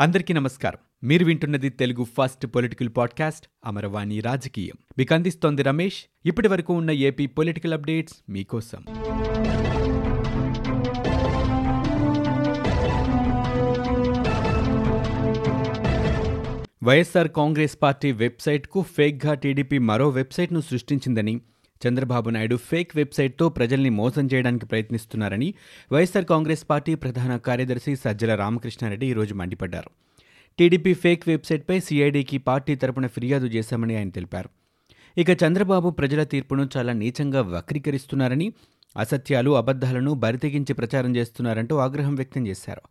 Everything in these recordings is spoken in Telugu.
అందరికీ నమస్కారం. మీరు వింటున్నది Telugu first political podcast Amaravani రాజకీయం. మీకు అందిస్తోంది రమేష్. ఇప్పటి వరకు ఉన్న ఏపీ పొలిటికల్ అప్డేట్స్ మీకోసం. వైఎస్ఆర్ కాంగ్రెస్ పార్టీ వెబ్సైట్కు ఫేక్గా టీడీపీ మరో వెబ్సైట్ను సృష్టించిందని చంద్రబాబు నాయుడు ఫేక్ వెబ్సైట్తో ప్రజల్ని మోసం చేయడానికి ప్రయత్నిస్తున్నారని వైఎస్ఆర్ కాంగ్రెస్ పార్టీ ప్రధాన కార్యదర్శి సజ్జల రామకృష్ణారెడ్డి ఈరోజు మండిపడ్డారు. టీడీపీ ఫేక్ వెబ్సైట్పై సిఐడికి పార్టీ తరపున ఫిర్యాదు చేశామని ఆయన తెలిపారు. ఇక చంద్రబాబు ప్రజల తీర్పును చాలా నీచంగా వక్రీకరిస్తున్నారని అసత్యాలు అబద్ధాలను బరితెగించి ప్రచారం చేస్తున్నారంటూ ఆగ్రహం వ్యక్తం చేశారు.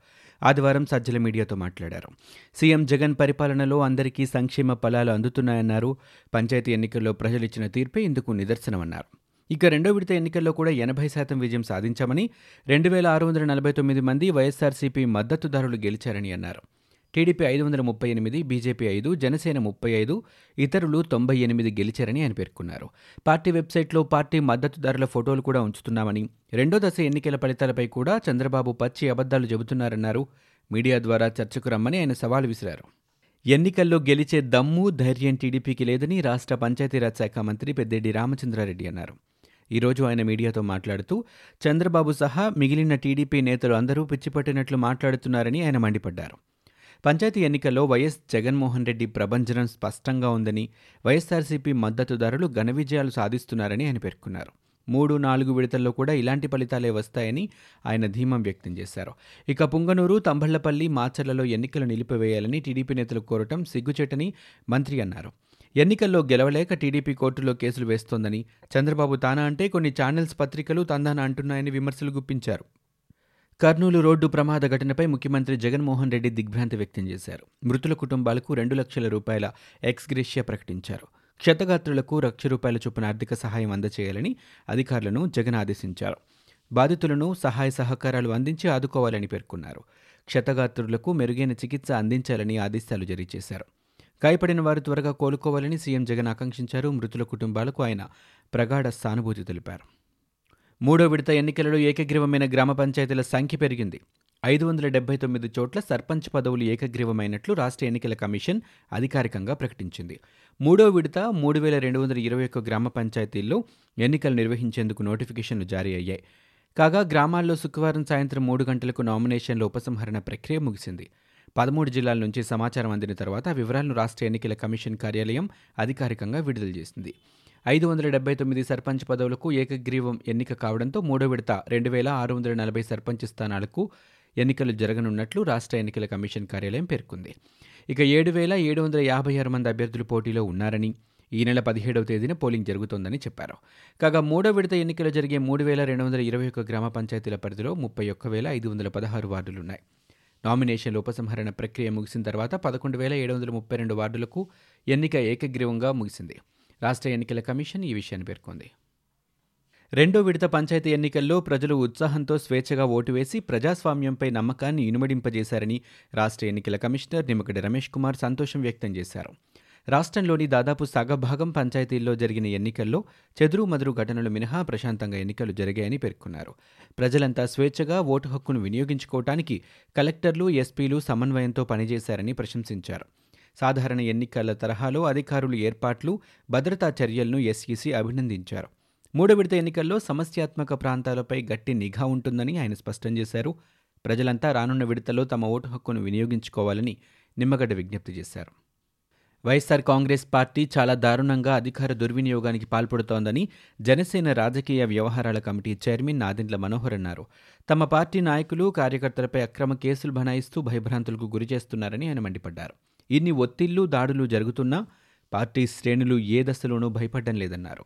ఆదివారం సజ్జల మీడియాతో మాట్లాడారు. సీఎం జగన్ పరిపాలనలో అందరికీ సంక్షేమ ఫలాలు అందుతున్నాయన్నారు. పంచాయతీ ఎన్నికల్లో ప్రజలిచ్చిన తీర్పే ఇందుకు నిదర్శనమన్నారు. ఇక రెండో విడత ఎన్నికల్లో కూడా ఎనభై శాతం విజయం సాధించామని రెండు వేల ఆరు వందల నలభై తొమ్మిది మంది వైఎస్ఆర్సీపీ మద్దతుదారులు గెలిచారని అన్నారు. టీడీపీ ఐదు వందల ముప్పై ఎనిమిది బీజేపీ ఐదు జనసేన ముప్పై ఐదు ఇతరులు తొంభై ఎనిమిది గెలిచారని ఆయన పేర్కొన్నారు. పార్టీ వెబ్సైట్లో పార్టీ మద్దతుదారుల ఫోటోలు కూడా ఉంచుతున్నామని రెండో దశ ఎన్నికల ఫలితాలపై కూడా చంద్రబాబు పచ్చి అబద్దాలు చెబుతున్నారన్నారు. మీడియా ద్వారా చర్చకు రమ్మని ఆయన సవాల్ విసిరారు. ఎన్నికల్లో గెలిచే దమ్ము ధైర్యం టీడీపీకి లేదని రాష్ట్ర పంచాయతీరాజ్ శాఖ మంత్రి పెద్దిరెడ్డి రామచంద్రారెడ్డి అన్నారు. ఈరోజు ఆయన మీడియాతో మాట్లాడుతూ చంద్రబాబు సహా మిగిలిన టీడీపీ నేతలు అందరూ పిచ్చిపట్టినట్లు మాట్లాడుతున్నారని ఆయన మండిపడ్డారు. పంచాయతీ ఎన్నికల్లో వైఎస్ జగన్మోహన్ రెడ్డి ప్రభంజనం స్పష్టంగా ఉందని వైఎస్ఆర్సీపీ మద్దతుదారులు ఘన విజయాలు సాధిస్తున్నారని ఆయన పేర్కొన్నారు. మూడు నాలుగు విడతల్లో కూడా ఇలాంటి ఫలితాలే వస్తాయని ఆయన ధీమం వ్యక్తం చేశారు. ఇక పుంగనూరు తంబళ్ళపల్లి మాచర్లలో ఎన్నికలు నిలిపివేయాలని టీడీపీ నేతలు కోరటం సిగ్గుచేటని మంత్రి అన్నారు. ఎన్నికల్లో గెలవలేక టీడీపీ కోర్టులో కేసులు వేస్తోందని చంద్రబాబు తానా అంటే కొన్ని ఛానల్స్ పత్రికలు తందాన అంటున్నాయని విమర్శలు గుప్పించారు. కర్నూలు రోడ్డు ప్రమాద ఘటనపై ముఖ్యమంత్రి జగన్మోహన్ రెడ్డి దిగ్భ్రాంతి వ్యక్తం చేశారు. మృతుల కుటుంబాలకు రెండు లక్షల రూపాయల ఎక్స్గ్రేషియా ప్రకటించారు. క్షతగాత్రులకు లక్ష రూపాయల చొప్పున ఆర్థిక సహాయం అందచేయాలని అధికారులను జగన్ ఆదేశించారు. బాధితులను సహాయ సహకారాలు అందించి ఆదుకోవాలని పేర్కొన్నారు. క్షతగాత్రులకు మెరుగైన చికిత్స అందించాలని ఆదేశాలు జారీ చేశారు. గాయపడిన వారు త్వరగా కోలుకోవాలని సీఎం జగన్ ఆకాంక్షించారు. మృతుల కుటుంబాలకు ఆయన ప్రగాఢ సానుభూతి తెలిపారు. మూడో విడత ఎన్నికలలో ఏకగ్రీవమైన గ్రామ పంచాయతీల సంఖ్య పెరిగింది. ఐదు వందల డెబ్బై తొమ్మిది చోట్ల సర్పంచ్ పదవులు ఏకగ్రీవమైనట్లు రాష్ట్ర ఎన్నికల కమిషన్ అధికారికంగా ప్రకటించింది. మూడో విడత మూడు వేల రెండు వందల ఇరవై ఒక్క గ్రామ పంచాయతీల్లో ఎన్నికలు నిర్వహించేందుకు నోటిఫికేషన్లు జారీ అయ్యాయి. కాగా గ్రామాల్లో శుక్రవారం సాయంత్రం మూడు గంటలకు నామినేషన్ల ఉపసంహరణ ప్రక్రియ ముగిసింది. పదమూడు జిల్లాల నుంచి సమాచారం అందిన తర్వాత వివరాలను రాష్ట్ర ఎన్నికల కమిషన్ కార్యాలయం అధికారికంగా విడుదల చేసింది. ఐదు వందల డెబ్బై తొమ్మిది సర్పంచ్ పదవులకు ఏకగ్రీవం ఎన్నిక కావడంతో మూడో విడత రెండు వేల ఆరు వందల నలభై సర్పంచ్ స్థానాలకు ఎన్నికలు జరగనున్నట్లు రాష్ట్ర ఎన్నికల కమిషన్ కార్యాలయం పేర్కొంది. ఇక ఏడు వేల ఏడు వందల యాభై ఆరు మంది అభ్యర్థులు పోటీలో ఉన్నారని ఈ నెల పదిహేడవ తేదీన పోలింగ్ జరుగుతోందని చెప్పారు. కాగా మూడో విడత ఎన్నికలు జరిగే మూడు వేల రెండు వందల ఇరవై ఒక్క గ్రామ పంచాయతీల పరిధిలో ముప్పై ఒక్క వేల ఐదు వందల పదహారు వార్డులున్నాయి. నామినేషన్ల ఉపసంహరణ ప్రక్రియ ముగిసిన తర్వాత పదకొండు వేల ఏడు వందల ముప్పై రెండు వార్డులకు ఎన్నిక ఏకగ్రీవంగా ముగిసింది. రాష్ట్ర ఎన్నికల కమిషన్ ఈ విషయాన్ని పేర్కొంది. రెండో విడత పంచాయతీ ఎన్నికల్లో ప్రజలు ఉత్సాహంతో స్వేచ్ఛగా ఓటు వేసి ప్రజాస్వామ్యంపై నమ్మకాన్ని ఇనుమడింపజేశారని రాష్ట్ర ఎన్నికల కమిషనర్ నిమ్మగడ్డ రమేష్ కుమార్ సంతోషం వ్యక్తం చేశారు. రాష్ట్రంలోని దాదాపు సగభాగం పంచాయతీల్లో జరిగిన ఎన్నికల్లో చెదురు మదురు ఘటనలు మినహా ప్రశాంతంగా ఎన్నికలు జరిగాయని పేర్కొన్నారు. ప్రజలంతా స్వేచ్ఛగా ఓటు హక్కును వినియోగించుకోవటానికి కలెక్టర్లు ఎస్పీలు సమన్వయంతో పనిచేశారని ప్రశంసించారు. సాధారణ ఎన్నికల తరహాలో అధికారులు ఏర్పాట్లు భద్రతా చర్యలను ఎస్ఈసీ అభినందించారు. మూడో విడత ఎన్నికల్లో సమస్యాత్మక ప్రాంతాలపై గట్టి నిఘా ఉంటుందని ఆయన స్పష్టం చేశారు. ప్రజలంతా రానున్న విడతలో తమ ఓటు హక్కును వినియోగించుకోవాలని నిమ్మగడ్డ విజ్ఞప్తి చేశారు. వైఎస్సార్ కాంగ్రెస్ పార్టీ చాలా దారుణంగా అధికార దుర్వినియోగానికి పాల్పడుతోందని జనసేన రాజకీయ వ్యవహారాల కమిటీ చైర్మన్ నాదెండ్ల మనోహర్ అన్నారు. తమ పార్టీ నాయకులు కార్యకర్తలపై అక్రమ కేసులు బనాయిస్తూ భయభ్రాంతులకు గురిచేస్తున్నారని ఆయన మండిపడ్డారు. ఇన్ని ఒత్తిళ్ళు దాడులు జరుగుతున్నా పార్టీ శ్రేణులు ఏ దశలోనూ భయపడడం లేదన్నారు.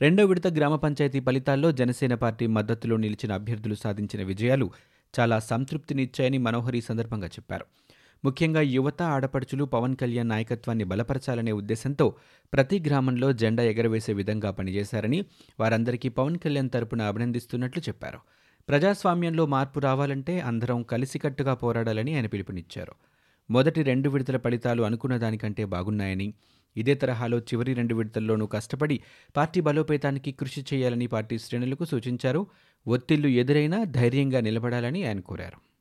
రెండో విడత గ్రామ పంచాయతీ ఫలితాల్లో జనసేన పార్టీ మద్దతులో నిలిచిన అభ్యర్థులు సాధించిన విజయాలు చాలా సంతృప్తినిచ్చాయని మనోహర్ ఈ సందర్భంగా చెప్పారు. ముఖ్యంగా యువత ఆడపడుచులు పవన్ కళ్యాణ్ నాయకత్వాన్ని బలపరచాలనే ఉద్దేశంతో ప్రతి గ్రామంలో జెండా ఎగరవేసే విధంగా పనిచేశారని వారందరికీ పవన్ కళ్యాణ్ తరపున అభినందిస్తున్నట్లు చెప్పారు. ప్రజాస్వామ్యంలో మార్పు రావాలంటే అందరం కలిసికట్టుగా పోరాడాలని ఆయన పిలుపునిచ్చారు. మొదటి రెండు విడతల ఫలితాలు అనుకున్న దానికంటే బాగున్నాయని. ఇదే తరహాలో చివరి రెండు విడతల్లోనూ కష్టపడి పార్టీ బలోపేతానికి కృషి చేయాలని పార్టీ శ్రేణులకు సూచించారు. ఒత్తిళ్ళు ఎదురైనా ధైర్యంగా నిలబడాలని ఆయన కోరారు.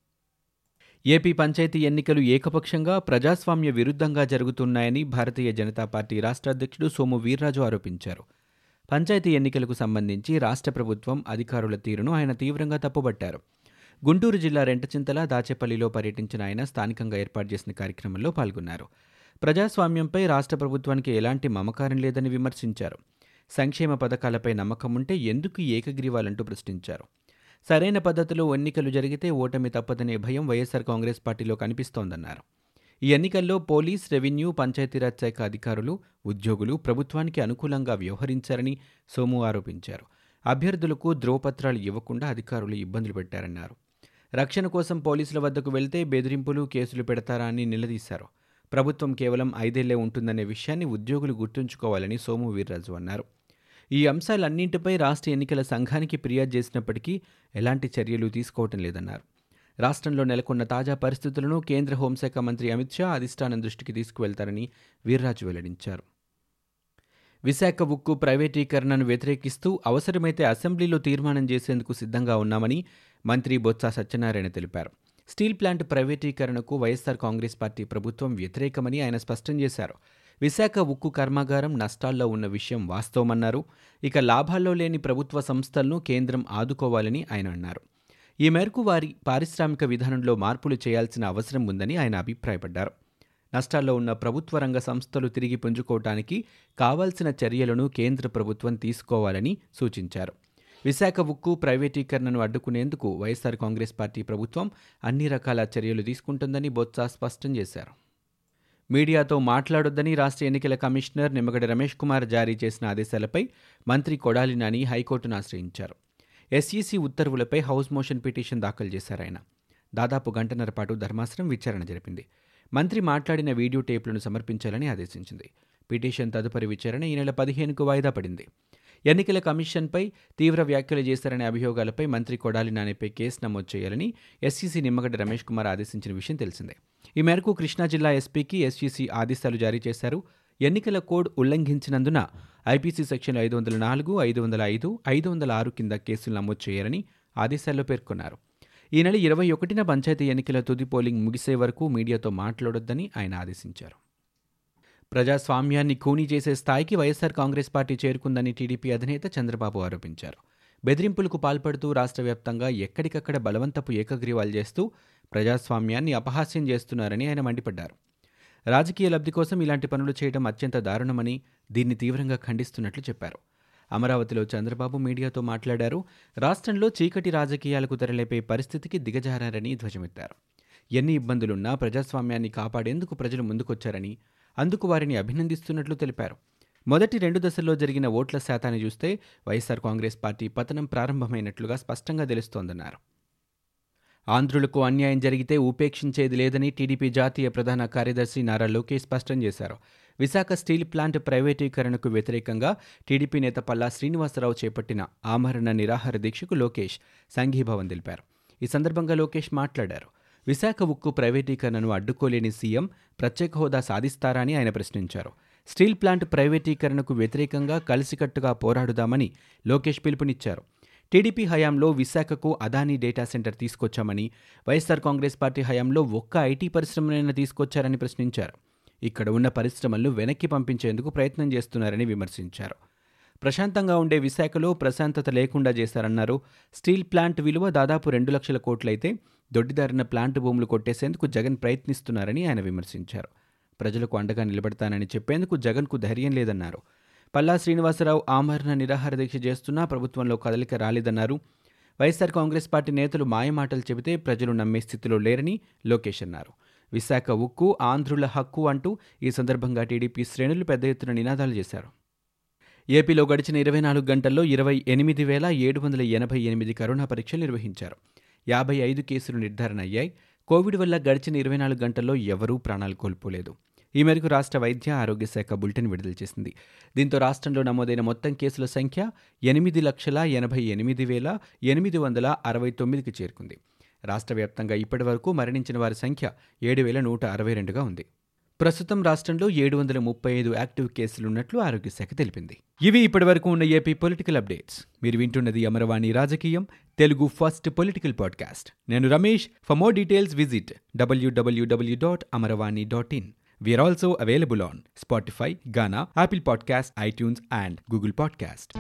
ఏపీ పంచాయతీ ఎన్నికలు ఏకపక్షంగా ప్రజాస్వామ్య విరుద్ధంగా జరుగుతున్నాయని భారతీయ జనతా పార్టీ రాష్ట్ర అధ్యక్షుడు సోము వీర్రాజు ఆరోపించారు. పంచాయతీ ఎన్నికలకు సంబంధించి రాష్ట్ర ప్రభుత్వం అధికారుల తీరును ఆయన తీవ్రంగా తప్పుబట్టారు. గుంటూరు జిల్లా రెంటచింతల దాచేపల్లిలో పర్యటించిన ఆయన స్థానికంగా ఏర్పాటు చేసిన కార్యక్రమంలో పాల్గొన్నారు. ప్రజాస్వామ్యంపై రాష్ట్ర ప్రభుత్వానికి ఎలాంటి మమకారం లేదని విమర్శించారు. సంక్షేమ పథకాలపై నమ్మకం ఉంటే ఎందుకు ఏకగ్రీవాలంటూ ప్రశ్నించారు. సరైన పద్ధతిలో ఎన్నికలు జరిగితే ఓటమి తప్పదనే భయం వైఎస్సార్ కాంగ్రెస్ పార్టీలో కనిపిస్తోందన్నారు. ఈ ఎన్నికల్లో పోలీస్ రెవెన్యూ పంచాయతీరాజ్ శాఖ అధికారులు ఉద్యోగులు ప్రభుత్వానికి అనుకూలంగా వ్యవహరించారని సోము ఆరోపించారు. అభ్యర్థులకు ధ్రువపత్రాలు ఇవ్వకుండా అధికారులు ఇబ్బందులు పెట్టారన్నారు. రక్షణ కోసం పోలీసుల వద్దకు వెళ్తే బెదిరింపులు కేసులు పెడతారా అని నిలదీశారు. ప్రభుత్వం కేవలం ఐదేళ్ళే ఉంటుందనే విషయాన్ని ఉద్యోగులు గుర్తుంచుకోవాలని సోము వీర్రాజు అన్నారు. ఈ అంశాలన్నింటిపై రాష్ట్ర ఎన్నికల సంఘానికి ఫిర్యాదు చేసినప్పటికీ ఎలాంటి చర్యలు తీసుకోవటం లేదన్నారు. రాష్ట్రంలో నెలకొన్న తాజా పరిస్థితులను కేంద్ర హోంశాఖ మంత్రి అమిత్ షా అధిష్టానం దృష్టికి తీసుకువెళ్తారని వీర్రాజు వెల్లడించారు. విశాఖ ఉక్కు ప్రైవేటీకరణను వ్యతిరేకిస్తూ అవసరమైతే అసెంబ్లీలో తీర్మానం చేసేందుకు సిద్ధంగా ఉన్నామని మంత్రి బొత్స సత్యనారాయణ తెలిపారు. స్టీల్ ప్లాంట్ ప్రైవేటీకరణకు వైఎస్సార్ కాంగ్రెస్ పార్టీ ప్రభుత్వం వ్యతిరేకమని ఆయన స్పష్టం చేశారు. విశాఖ ఉక్కు కర్మాగారం నష్టాల్లో ఉన్న విషయం వాస్తవమన్నారు. ఇక లాభాల్లో లేని ప్రభుత్వ సంస్థలను కేంద్రం ఆదుకోవాలని ఆయన అన్నారు. ఈ మేరకు వారి పారిశ్రామిక విధానంలో మార్పులు చేయాల్సిన అవసరం ఉందని ఆయన అభిప్రాయపడ్డారు. నష్టాల్లో ఉన్న ప్రభుత్వ రంగ సంస్థలు తిరిగి పుంజుకోవటానికి కావాల్సిన చర్యలను కేంద్ర ప్రభుత్వం తీసుకోవాలని సూచించారు. విశాఖ ఉక్కు ప్రైవేటీకరణను అడ్డుకునేందుకు వైఎస్సార్ కాంగ్రెస్ పార్టీ ప్రభుత్వం అన్ని రకాల చర్యలు తీసుకుంటుందని బొత్స స్పష్టం చేశారు. మీడియాతో మాట్లాడొద్దని రాష్ట్ర ఎన్నికల కమిషనర్ నిమ్మగడ్డ రమేష్ కుమార్ జారీ చేసిన ఆదేశాలపై మంత్రి కొడాలి నాని హైకోర్టును ఆశ్రయించారు. ఎస్ఈసీ ఉత్తర్వులపై హౌస్ మోషన్ పిటిషన్ దాఖలు చేశారాయన దాదాపు గంటన్నర పాటు ధర్మాసనం విచారణ జరిపింది. మంత్రి మాట్లాడిన వీడియో టేపులను సమర్పించాలని ఆదేశించింది. పిటిషన్ తదుపరి విచారణ ఈ నెల పదిహేనుకు వాయిదా పడింది. ఎన్నికల కమిషన్పై తీవ్ర వ్యాఖ్యలు చేశారనే అభియోగాలపై మంత్రి కొడాలి నానిపై కేసు నమోదు చేయాలని ఎస్సీసీ నిమ్మగడ్డ రమేష్ కుమార్ ఆదేశించిన విషయం తెలిసిందే. ఈ మేరకు కృష్ణా జిల్లా ఎస్పీకి ఎస్సీసీ ఆదేశాలు జారీ చేశారు. ఎన్నికల కోడ్ ఉల్లంఘించినందున ఐపీసీ సెక్షన్ ఐదు వందల నాలుగు ఐదు వందల ఐదు ఐదు వందల ఆరు కింద కేసులు నమోదు చేయాలని ఆదేశాల్లో పేర్కొన్నారు. ఈ నెల ఇరవై ఒకటిన పంచాయతీ ఎన్నికల తుది పోలింగ్ ముగిసే వరకు మీడియాతో మాట్లాడొద్దని ఆయన ఆదేశించారు. ప్రజాస్వామ్యాన్ని ఖూనీ చేసే స్థాయికి వైఎస్సార్ కాంగ్రెస్ పార్టీ చేరుకుందని టీడీపీ అధినేత చంద్రబాబు ఆరోపించారు. బెదిరింపులకు పాల్పడుతూ రాష్ట్ర వ్యాప్తంగా ఎక్కడికక్కడ బలవంతపు ఏకగ్రీవాలు చేస్తూ ప్రజాస్వామ్యాన్ని అపహాస్యం చేస్తున్నారని ఆయన మండిపడ్డారు. రాజకీయ లబ్ధి కోసం ఇలాంటి పనులు చేయడం అత్యంత దారుణమని దీన్ని తీవ్రంగా ఖండిస్తున్నట్లు చెప్పారు. అమరావతిలో చంద్రబాబు మీడియాతో మాట్లాడారు. రాష్ట్రంలో చీకటి రాజకీయాలకు తెరలేపే పరిస్థితికి దిగజారని ధ్వజమెత్తారు. ఎన్ని ఇబ్బందులున్నా ప్రజాస్వామ్యాన్ని కాపాడేందుకు ప్రజలు ముందుకొచ్చారని అందుకు వారిని అభినందిస్తున్నట్లు తెలిపారు. మొదటి రెండు దశల్లో జరిగిన ఓట్ల శాతాన్ని చూస్తే వైఎస్ఆర్ కాంగ్రెస్ పార్టీ పతనం ప్రారంభమైనట్లుగా స్పష్టంగా తెలుస్తోందన్నారు. ఆంధ్రులకు అన్యాయం జరిగితే ఉపేక్షించేది లేదని టీడీపీ జాతీయ ప్రధాన కార్యదర్శి నారా లోకేష్ స్పష్టం చేశారు. విశాఖ స్టీల్ ప్లాంట్ ప్రైవేటీకరణకు వ్యతిరేకంగా టీడీపీ నేత పల్లా శ్రీనివాసరావు చేపట్టిన ఆమరణ నిరాహార దీక్షకు లోకేష్ సంఘీభావం తెలిపారు. ఈ సందర్భంగా లోకేష్ మాట్లాడారు. విశాఖ ఉక్కు ప్రైవేటీకరణను అడ్డుకోలేని సీఎం ప్రత్యేక హోదా సాధిస్తారా అని ఆయన ప్రశ్నించారు. స్టీల్ ప్లాంట్ ప్రైవేటీకరణకు వ్యతిరేకంగా కలిసికట్టుగా పోరాడుదామని లోకేష్ పిలుపునిచ్చారు. టీడీపీ హయాంలో విశాఖకు అదానీ డేటా సెంటర్ తీసుకొచ్చామని వైఎస్ఆర్ కాంగ్రెస్ పార్టీ హయాంలో ఒక్క ఐటీ పరిశ్రమనైనా తీసుకొచ్చారని ప్రశ్నించారు. ఇక్కడ ఉన్న పరిశ్రమలను వెనక్కి పంపించేందుకు ప్రయత్నం చేస్తున్నారని విమర్శించారు. ప్రశాంతంగా ఉండే విశాఖలో ప్రశాంతత లేకుండా చేశారన్నారు. స్టీల్ ప్లాంట్ విలువ దాదాపు రెండు లక్షల కోట్లయితే దొడ్డిదారిన ప్లాంట్ భూములు కొట్టేసేందుకు జగన్ ప్రయత్నిస్తున్నారని ఆయన విమర్శించారు. ప్రజలకు అండగా నిలబడతానని చెప్పేందుకు జగన్కు ధైర్యం లేదన్నారు. పల్లా శ్రీనివాసరావు ఆమరణ నిరాహార దీక్ష చేస్తున్నా ప్రభుత్వంలో కదలిక రాలేదన్నారు. వైఎస్సార్ కాంగ్రెస్ పార్టీ నేతలు మాయమాటలు చెబితే ప్రజలు నమ్మే స్థితిలో లేరని లోకేష్ అన్నారు. విశాఖ ఉక్కు ఆంధ్రుల హక్కు అంటూ ఈ సందర్భంగా టీడీపీ శ్రేణులు పెద్ద ఎత్తున నినాదాలు చేశారు. ఏపీలో గడిచిన ఇరవై నాలుగు గంటల్లో ఇరవై ఎనిమిది వేల ఏడు వందల ఎనభై ఎనిమిది కరోనా పరీక్షలు నిర్వహించారు. యాభై ఐదు కేసులు నిర్ధారణ అయ్యాయి. కోవిడ్ వల్ల గడిచిన ఇరవై నాలుగు గంటల్లో ఎవరూ ప్రాణాలు కోల్పోలేదు. ఈ మేరకు రాష్ట్ర వైద్య ఆరోగ్య శాఖ బులెటిన్ విడుదల చేసింది. దీంతో రాష్ట్రంలో నమోదైన మొత్తం కేసుల సంఖ్య ఎనిమిది లక్షల ఎనభై ఎనిమిది వేల ఎనిమిది వందల అరవై తొమ్మిదికి చేరుకుంది. రాష్ట్ర వ్యాప్తంగా ఇప్పటి వరకు మరణించిన వారి సంఖ్య ఏడు వేల నూట అరవై రెండుగా ఉంది. ప్రస్తుతం రాష్ట్రంలో ఏడు వందల ముప్పై ఐదు యాక్టివ్ కేసులున్నట్లు ఆరోగ్యశాఖ తెలిపింది. ఇవి ఇప్పటివరకు ఉన్న ఏపీ పొలిటికల్ అప్డేట్స్. మీరు వింటున్నది అమరవాణి రాజకీయం తెలుగు ఫస్ట్ పొలిటికల్ పాడ్కాస్ట్. నేను Ramesh. For more details visit WWW dot Amaravani dot in. We also available on Spotify Gaana Ghana, podcast iTunes and Google podcast